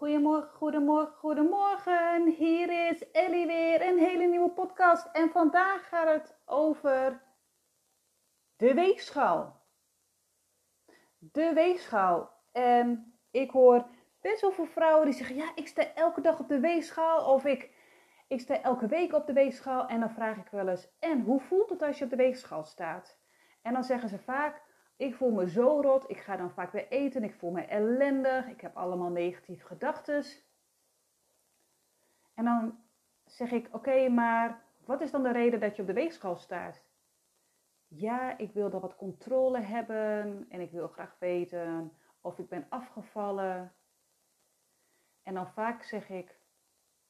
Goedemorgen, goedemorgen, goedemorgen. Hier is Ellie weer, een hele nieuwe podcast. En vandaag gaat het over de weegschaal. De weegschaal. En ik hoor best wel veel vrouwen die zeggen: Ja, ik sta elke dag op de weegschaal. Of ik, ik sta elke week op de weegschaal. En dan vraag ik wel eens: En hoe voelt het als je op de weegschaal staat? En dan zeggen ze vaak: ik voel me zo rot. Ik ga dan vaak weer eten. Ik voel me ellendig. Ik heb allemaal negatieve gedachten. En dan zeg ik: Oké, maar wat is dan de reden dat je op de weegschaal staat? Ja, ik wil dan wat controle hebben. En ik wil graag weten of ik ben afgevallen. En dan vaak zeg ik: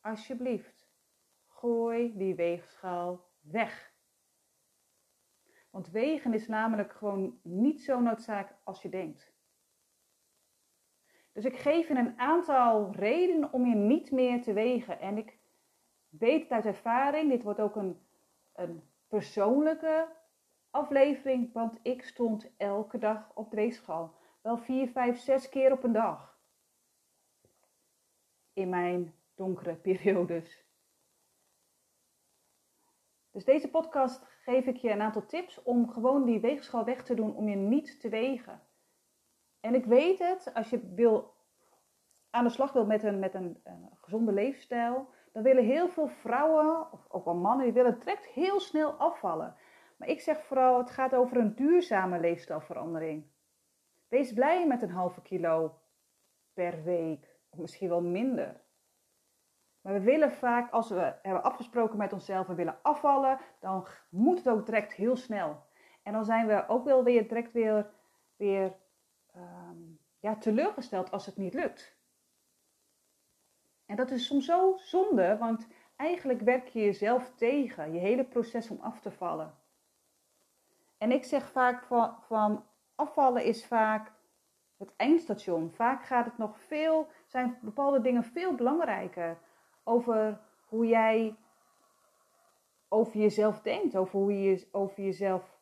Alsjeblieft, gooi die weegschaal weg. Want wegen is namelijk gewoon niet zo noodzakelijk als je denkt. Dus ik geef je een aantal redenen om je niet meer te wegen. En ik weet het uit ervaring, dit wordt ook een, een persoonlijke aflevering, want ik stond elke dag op de weegschaal. Wel vier, vijf, zes keer op een dag. In mijn donkere periodes. Dus deze podcast geef ik je een aantal tips om gewoon die weegschaal weg te doen om je niet te wegen. En ik weet het, als je wil, aan de slag wil met, een, met een, gezonde leefstijl, dan willen heel veel vrouwen, of ook wel mannen, die willen direct heel snel afvallen. Maar ik zeg vooral, het gaat over een duurzame leefstijlverandering. Wees blij met een halve kilo per week, of misschien wel minder. Maar we willen vaak, als we hebben afgesproken met onszelf, we willen afvallen, dan moet het ook direct heel snel. En dan zijn we ook wel weer direct weer, weer um, ja, teleurgesteld als het niet lukt. En dat is soms zo zonde, want eigenlijk werk je jezelf tegen, je hele proces om af te vallen. En ik zeg vaak van, van afvallen is vaak het eindstation. Vaak gaat het nog veel, zijn bepaalde dingen veel belangrijker over hoe jij over jezelf denkt, over hoe je, over jezelf,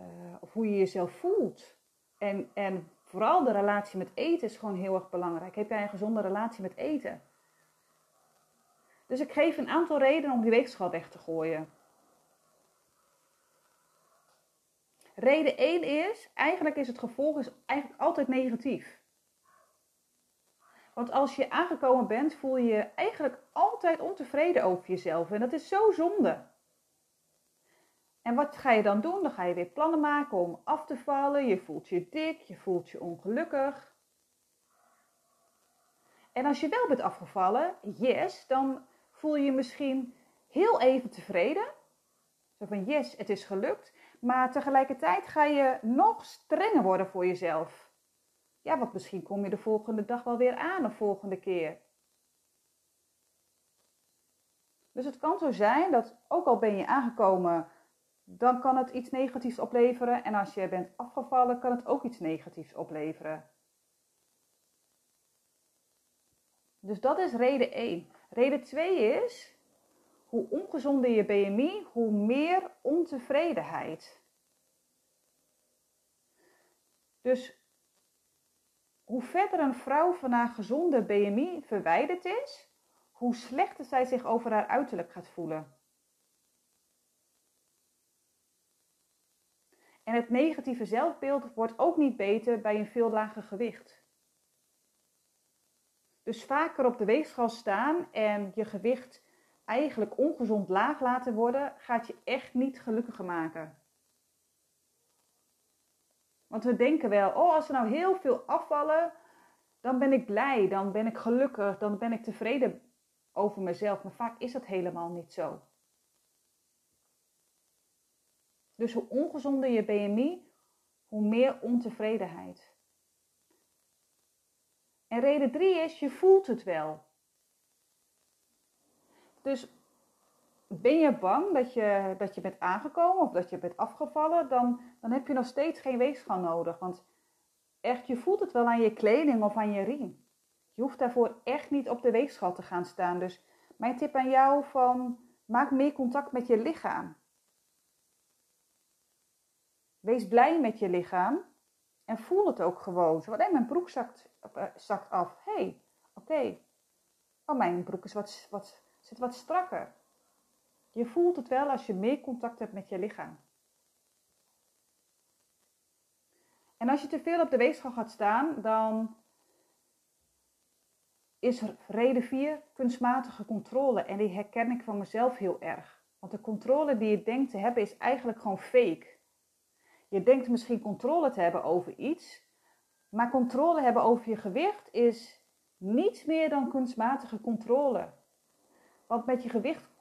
uh, of hoe je jezelf voelt. En, en vooral de relatie met eten is gewoon heel erg belangrijk. Heb jij een gezonde relatie met eten? Dus ik geef een aantal redenen om die weegschaal weg te gooien. Reden 1 is, eigenlijk is het gevolg is eigenlijk altijd negatief. Want als je aangekomen bent, voel je je eigenlijk altijd ontevreden over jezelf. En dat is zo zonde. En wat ga je dan doen? Dan ga je weer plannen maken om af te vallen. Je voelt je dik, je voelt je ongelukkig. En als je wel bent afgevallen, yes, dan voel je je misschien heel even tevreden. Zo van yes, het is gelukt. Maar tegelijkertijd ga je nog strenger worden voor jezelf. Ja, want misschien kom je de volgende dag wel weer aan, de volgende keer. Dus het kan zo zijn dat ook al ben je aangekomen, dan kan het iets negatiefs opleveren. En als je bent afgevallen, kan het ook iets negatiefs opleveren. Dus dat is reden 1. Reden 2 is, hoe ongezonder je BMI, hoe meer ontevredenheid. Dus hoe verder een vrouw van haar gezonde BMI verwijderd is, hoe slechter zij zich over haar uiterlijk gaat voelen. En het negatieve zelfbeeld wordt ook niet beter bij een veel lager gewicht. Dus vaker op de weegschaal staan en je gewicht eigenlijk ongezond laag laten worden, gaat je echt niet gelukkiger maken. Want we denken wel, oh, als we nou heel veel afvallen, dan ben ik blij, dan ben ik gelukkig, dan ben ik tevreden over mezelf. Maar vaak is dat helemaal niet zo. Dus hoe ongezonder je BMI, hoe meer ontevredenheid. En reden drie is, je voelt het wel. Dus ben je bang dat je, dat je bent aangekomen of dat je bent afgevallen, dan, dan heb je nog steeds geen weegschaal nodig. Want echt, je voelt het wel aan je kleding of aan je riem. Je hoeft daarvoor echt niet op de weegschaal te gaan staan. Dus mijn tip aan jou van maak meer contact met je lichaam. Wees blij met je lichaam en voel het ook gewoon. Zo, mijn broek zakt, uh, zakt af. Hey, oké, oké, oh, mijn broek is wat, wat, zit wat strakker. Je voelt het wel als je meer contact hebt met je lichaam. En als je te veel op de weegschaal gaat staan, dan is reden 4 kunstmatige controle. En die herken ik van mezelf heel erg. Want de controle die je denkt te hebben is eigenlijk gewoon fake. Je denkt misschien controle te hebben over iets, maar controle hebben over je gewicht is niets meer dan kunstmatige controle. Want met je gewicht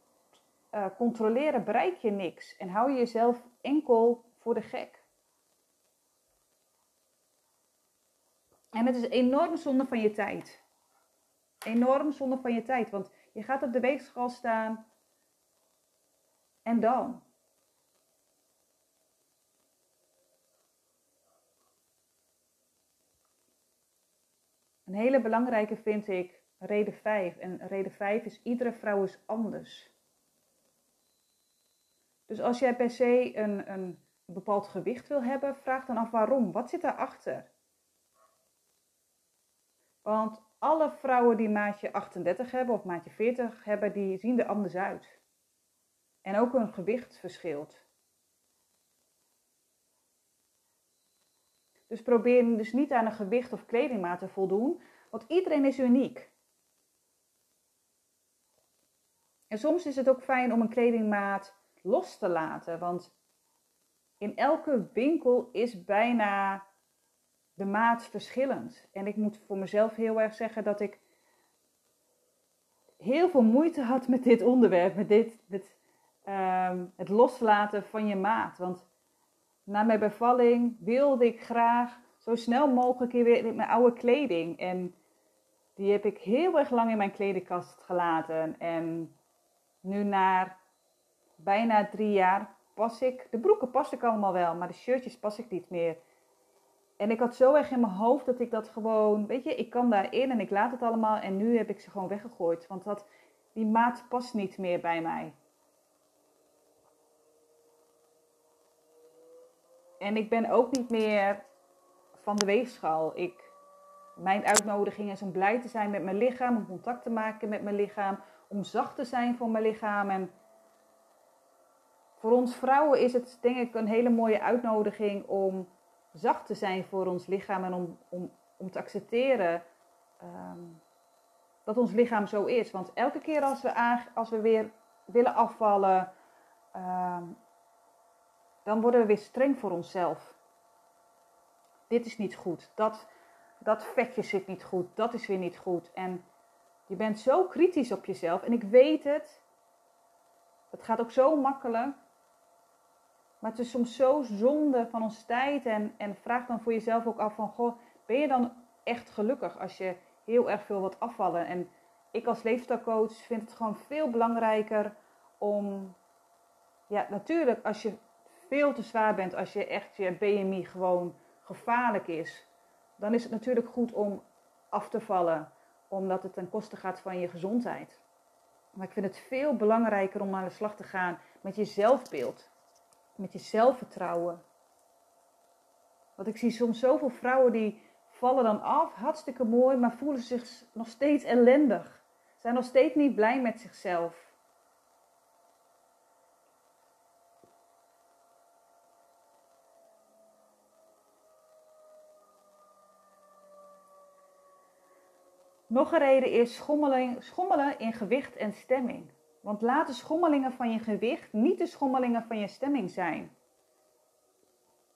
uh, controleren bereik je niks en hou je jezelf enkel voor de gek. En het is enorm zonde van je tijd. Enorm zonde van je tijd, want je gaat op de weegschaal staan en dan? Een hele belangrijke vind ik reden 5. En reden 5 is iedere vrouw is anders. Dus als jij per se een, een bepaald gewicht wil hebben, vraag dan af waarom. Wat zit daarachter? Want alle vrouwen die maatje 38 hebben of maatje 40 hebben, die zien er anders uit. En ook hun gewicht verschilt. Dus probeer dus niet aan een gewicht of kledingmaat te voldoen, want iedereen is uniek. En soms is het ook fijn om een kledingmaat los te laten, want in elke winkel is bijna de maat verschillend. En ik moet voor mezelf heel erg zeggen dat ik heel veel moeite had met dit onderwerp, met, dit, met ehm, het loslaten van je maat. Want na mijn bevalling wilde ik graag zo snel mogelijk weer in mijn oude kleding. En die heb ik heel erg lang in mijn kledingkast gelaten. En nu na bijna drie jaar pas ik. De broeken pas ik allemaal wel, maar de shirtjes pas ik niet meer. En ik had zo erg in mijn hoofd dat ik dat gewoon, weet je, ik kan daarin en ik laat het allemaal. En nu heb ik ze gewoon weggegooid. Want dat, die maat past niet meer bij mij. En ik ben ook niet meer van de weegschaal. Ik, mijn uitnodiging is om blij te zijn met mijn lichaam, om contact te maken met mijn lichaam, om zacht te zijn voor mijn lichaam. En voor ons vrouwen is het denk ik een hele mooie uitnodiging om zacht te zijn voor ons lichaam en om, om, om te accepteren ehm, dat ons lichaam zo is. Want elke keer als we, als we weer willen afvallen, ehm, dan worden we weer streng voor onszelf. Dit is niet goed, dat, dat vetje zit niet goed, dat is weer niet goed. En je bent zo kritisch op jezelf en ik weet het. Het gaat ook zo makkelijk. Maar het is soms zo zonde van onze tijd. En, en vraag dan voor jezelf ook af van, goh, ben je dan echt gelukkig als je heel erg veel wat afvallen? En ik als leefstijlcoach vind het gewoon veel belangrijker om, ja, natuurlijk als je veel te zwaar bent, als je echt je BMI gewoon gevaarlijk is, dan is het natuurlijk goed om af te vallen, omdat het ten koste gaat van je gezondheid. Maar ik vind het veel belangrijker om aan de slag te gaan met je zelfbeeld met je zelfvertrouwen. Want ik zie soms zoveel vrouwen die vallen dan af, hartstikke mooi, maar voelen zich nog steeds ellendig. Zijn nog steeds niet blij met zichzelf. Nog een reden is schommelen in gewicht en stemming. Want laat de schommelingen van je gewicht niet de schommelingen van je stemming zijn.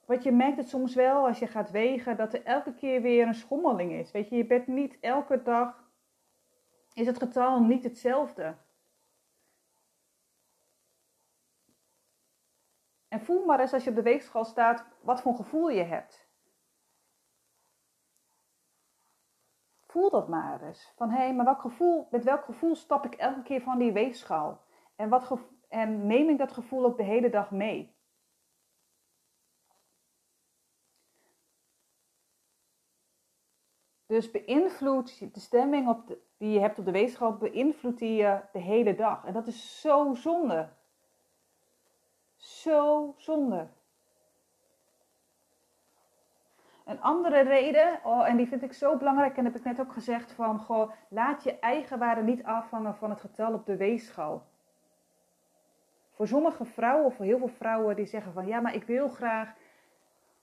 Want je merkt het soms wel als je gaat wegen dat er elke keer weer een schommeling is. Weet je, je bent niet elke dag, is het getal niet hetzelfde. En voel maar eens als je op de weegschaal staat wat voor gevoel je hebt. Voel dat maar eens. Van hé, hey, maar welk gevoel, met welk gevoel stap ik elke keer van die weegschaal? En, wat en neem ik dat gevoel ook de hele dag mee? Dus beïnvloedt de stemming op die je hebt op de weegschaal, beïnvloedt je de hele dag. En dat is zo zonde. Zo zonde. Een andere reden, oh, en die vind ik zo belangrijk, en heb ik net ook gezegd, van goh, laat je eigen waarde niet afhangen van het getal op de weegschaal. Voor sommige vrouwen, of voor heel veel vrouwen, die zeggen van ja, maar ik wil graag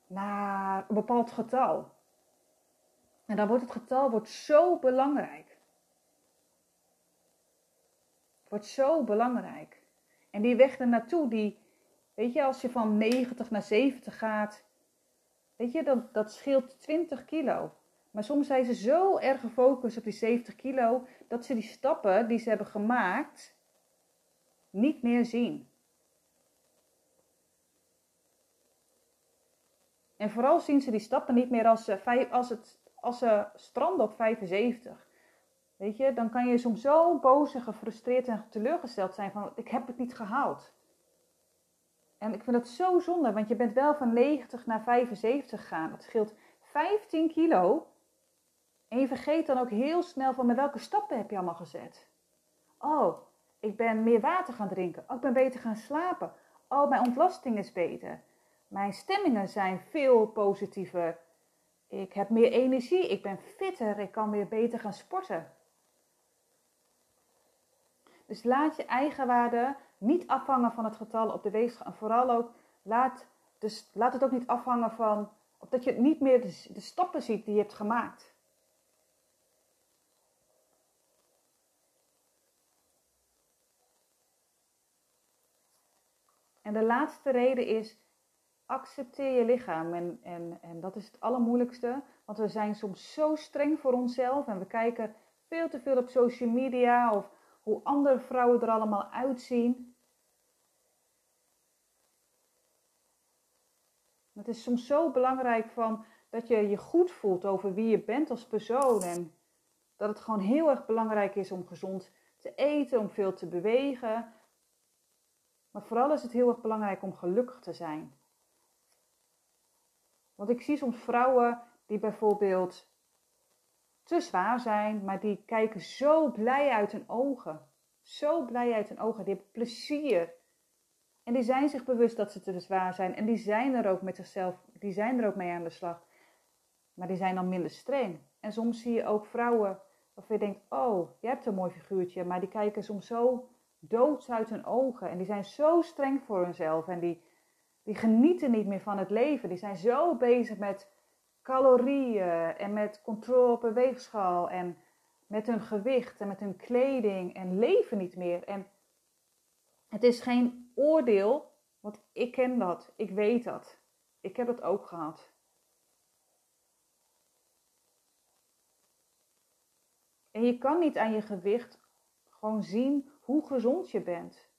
naar een bepaald getal. En dan wordt het getal wordt zo belangrijk. Wordt zo belangrijk. En die weg er naartoe, die, weet je, als je van 90 naar 70 gaat, weet je, dat, dat scheelt 20 kilo. Maar soms zijn ze zo erg gefocust op die 70 kilo, dat ze die stappen die ze hebben gemaakt, niet meer zien. En vooral zien ze die stappen niet meer als ze, als het, als ze stranden op 75. Weet je, dan kan je soms zo boos en gefrustreerd en teleurgesteld zijn van ik heb het niet gehaald. En ik vind dat zo zonde, want je bent wel van 90 naar 75 gegaan. Dat scheelt 15 kilo. En je vergeet dan ook heel snel van met welke stappen heb je allemaal gezet. Oh, ik ben meer water gaan drinken. Oh, ik ben beter gaan slapen. Oh, mijn ontlasting is beter. Mijn stemmingen zijn veel positiever. Ik heb meer energie. Ik ben fitter. Ik kan weer beter gaan sporten. Dus laat je eigen waarde niet afhangen van het getal op de weegschaal. En vooral ook, laat, dus, laat het ook niet afhangen van, of dat je niet meer de, de stappen ziet die je hebt gemaakt. En de laatste reden is, accepteer je lichaam. En, en, en dat is het allermoeilijkste, want we zijn soms zo streng voor onszelf en we kijken veel te veel op social media of hoe andere vrouwen er allemaal uitzien. Het is soms zo belangrijk van dat je je goed voelt over wie je bent als persoon. En dat het gewoon heel erg belangrijk is om gezond te eten, om veel te bewegen. Maar vooral is het heel erg belangrijk om gelukkig te zijn. Want ik zie soms vrouwen die bijvoorbeeld te zwaar zijn, maar die kijken zo blij uit hun ogen. Zo blij uit hun ogen. Die hebben plezier. En die zijn zich bewust dat ze te zwaar zijn. En die zijn er ook met zichzelf, die zijn er ook mee aan de slag. Maar die zijn dan minder streng. En soms zie je ook vrouwen waarvan je denkt, oh, je hebt een mooi figuurtje. Maar die kijken soms zo doods uit hun ogen. En die zijn zo streng voor hunzelf. En die, die genieten niet meer van het leven. Die zijn zo bezig met calorieën en met controle op een weegschaal en met hun gewicht en met hun kleding en leven niet meer. En het is geen oordeel, want ik ken dat, ik weet dat. Ik heb het ook gehad. En je kan niet aan je gewicht gewoon zien hoe gezond je bent.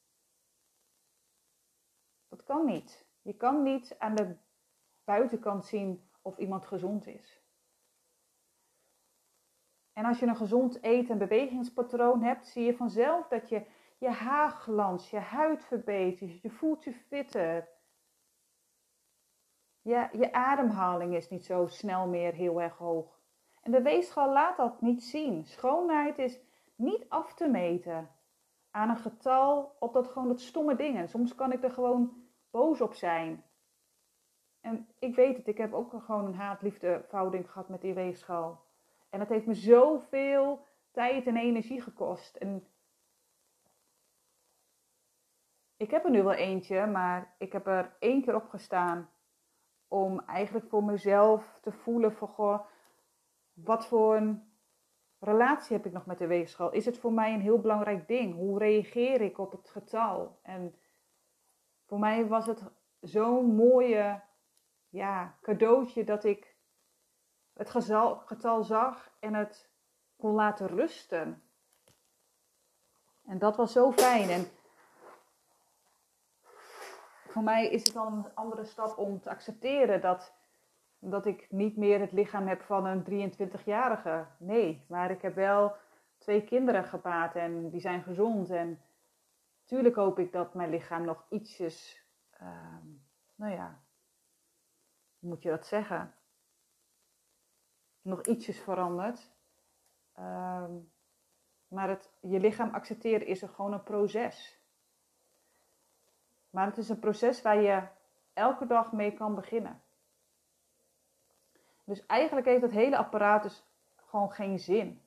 Dat kan niet. Je kan niet aan de buitenkant zien of iemand gezond is. En als je een gezond eten- en bewegingspatroon hebt, zie je vanzelf dat je je haar glans, je huid verbetert, je voelt je fitter. Je, je ademhaling is niet zo snel meer heel erg hoog. En de weegschaal laat dat niet zien. Schoonheid is niet af te meten aan een getal op dat gewoon dat stomme dingen. Soms kan ik er gewoon boos op zijn. En ik weet het, ik heb ook gewoon een haat-liefde gehad met die weegschaal. En dat heeft me zoveel tijd en energie gekost. En ik heb er nu wel eentje, maar ik heb er één keer op gestaan om eigenlijk voor mezelf te voelen van goh, wat voor een relatie heb ik nog met de weegschaal? Is het voor mij een heel belangrijk ding? Hoe reageer ik op het getal? En voor mij was het zo'n mooie ja, cadeautje dat ik het getal zag en het kon laten rusten. En dat was zo fijn. En voor mij is het dan een andere stap om te accepteren dat, dat ik niet meer het lichaam heb van een 23-jarige. Nee, maar ik heb wel twee kinderen gebaat en die zijn gezond. En natuurlijk hoop ik dat mijn lichaam nog ietsjes, uh, nou ja, moet je dat zeggen? Nog ietsjes verandert. Ehm, maar het, je lichaam accepteren is er gewoon een proces. Maar het is een proces waar je elke dag mee kan beginnen. Dus eigenlijk heeft het hele apparaat dus gewoon geen zin.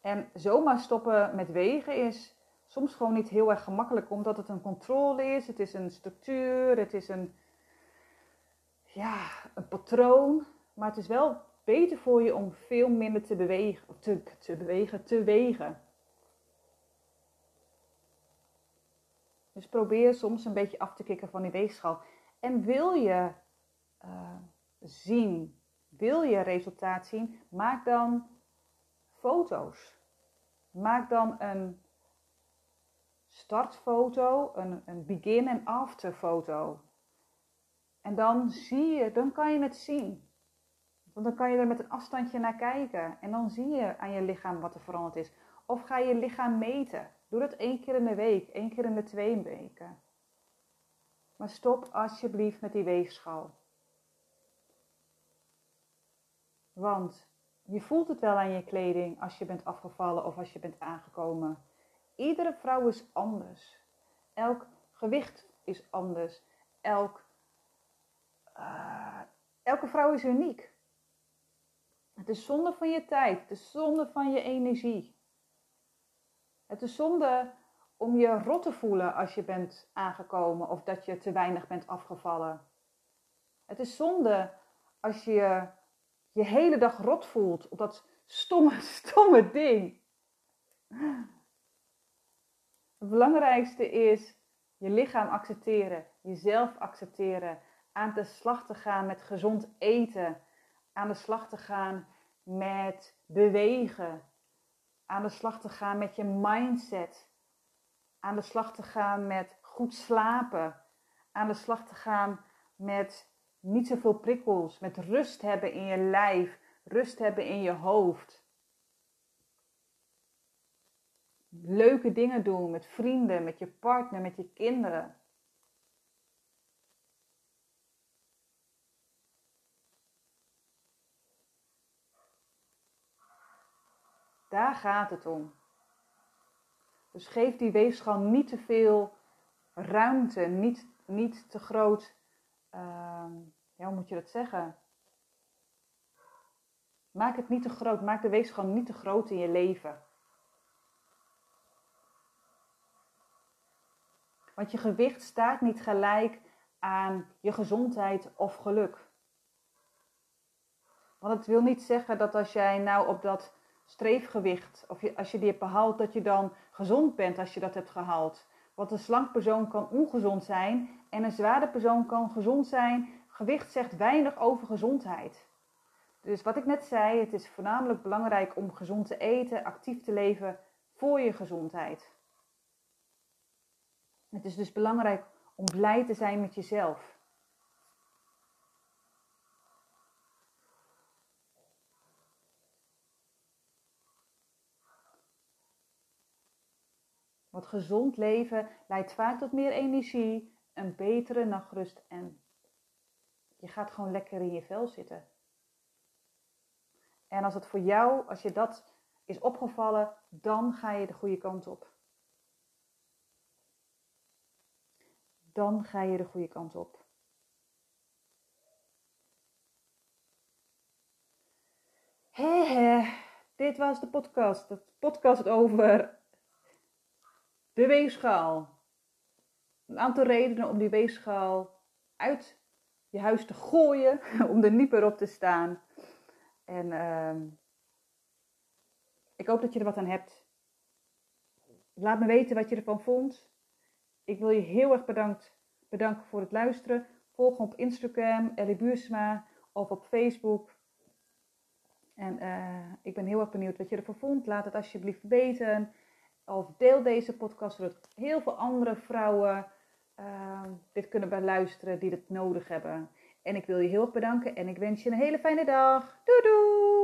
En zomaar stoppen met wegen is soms gewoon niet heel erg gemakkelijk, omdat het een controle is, het is een structuur, het is een, ja, een patroon. Maar het is wel beter voor je om veel minder te bewegen, te, te bewegen, te wegen. Dus probeer soms een beetje af te kicken van die weegschaal. En wil je uh, zien, wil je resultaat zien, maak dan foto's. Maak dan een startfoto, een, een begin- en after foto. En dan zie je, dan kan je het zien. Want dan kan je er met een afstandje naar kijken. En dan zie je aan je lichaam wat er veranderd is. Of ga je lichaam meten. Doe dat één keer in de week, één keer in de twee weken. Maar stop alsjeblieft met die weegschaal. Want je voelt het wel aan je kleding als je bent afgevallen of als je bent aangekomen. Iedere vrouw is anders. Elk gewicht is anders. Elk, uh, elke vrouw is uniek. Het is zonde van je tijd. Het is zonde van je energie. Het is zonde om je rot te voelen als je bent aangekomen of dat je te weinig bent afgevallen. Het is zonde als je je hele dag rot voelt op dat stomme, stomme ding. Het belangrijkste is je lichaam accepteren, jezelf accepteren, aan de slag te gaan met gezond eten, aan de slag te gaan met bewegen, aan de slag te gaan met je mindset, aan de slag te gaan met goed slapen, aan de slag te gaan met niet zoveel prikkels, met rust hebben in je lijf, rust hebben in je hoofd. Leuke dingen doen met vrienden, met je partner, met je kinderen. Daar gaat het om. Dus geef die weegschaal niet te veel ruimte, niet, niet te groot uh, ja, hoe moet je dat zeggen? Maak het niet te groot. Maak de weegschaal niet te groot in je leven. Want je gewicht staat niet gelijk aan je gezondheid of geluk. Want het wil niet zeggen dat als jij nou op dat streefgewicht, of als je die hebt behaald, dat je dan gezond bent als je dat hebt gehaald. Want een slank persoon kan ongezond zijn en een zware persoon kan gezond zijn. Gewicht zegt weinig over gezondheid. Dus wat ik net zei, het is voornamelijk belangrijk om gezond te eten, actief te leven voor je gezondheid. Het is dus belangrijk om blij te zijn met jezelf. Want gezond leven leidt vaak tot meer energie, een betere nachtrust en je gaat gewoon lekker in je vel zitten. En als het voor jou, als je dat is opgevallen, dan ga je de goede kant op. Dan ga je de goede kant op. He. Dit was de podcast. De podcast over de weegschaal. Een aantal redenen om die weegschaal uit je huis te gooien, om er niet meer op te staan. En uh, ik hoop dat je er wat aan hebt. Laat me weten wat je ervan vond. Ik wil je heel erg bedankt, bedanken voor het luisteren. Volg me op Instagram, Ellie Buursma, of op Facebook. En uh, ik ben heel erg benieuwd wat je ervan vond. Laat het alsjeblieft weten. Of deel deze podcast zodat heel veel andere vrouwen uh, dit kunnen beluisteren die het nodig hebben. En ik wil je heel erg bedanken en ik wens je een hele fijne dag. Doei doei!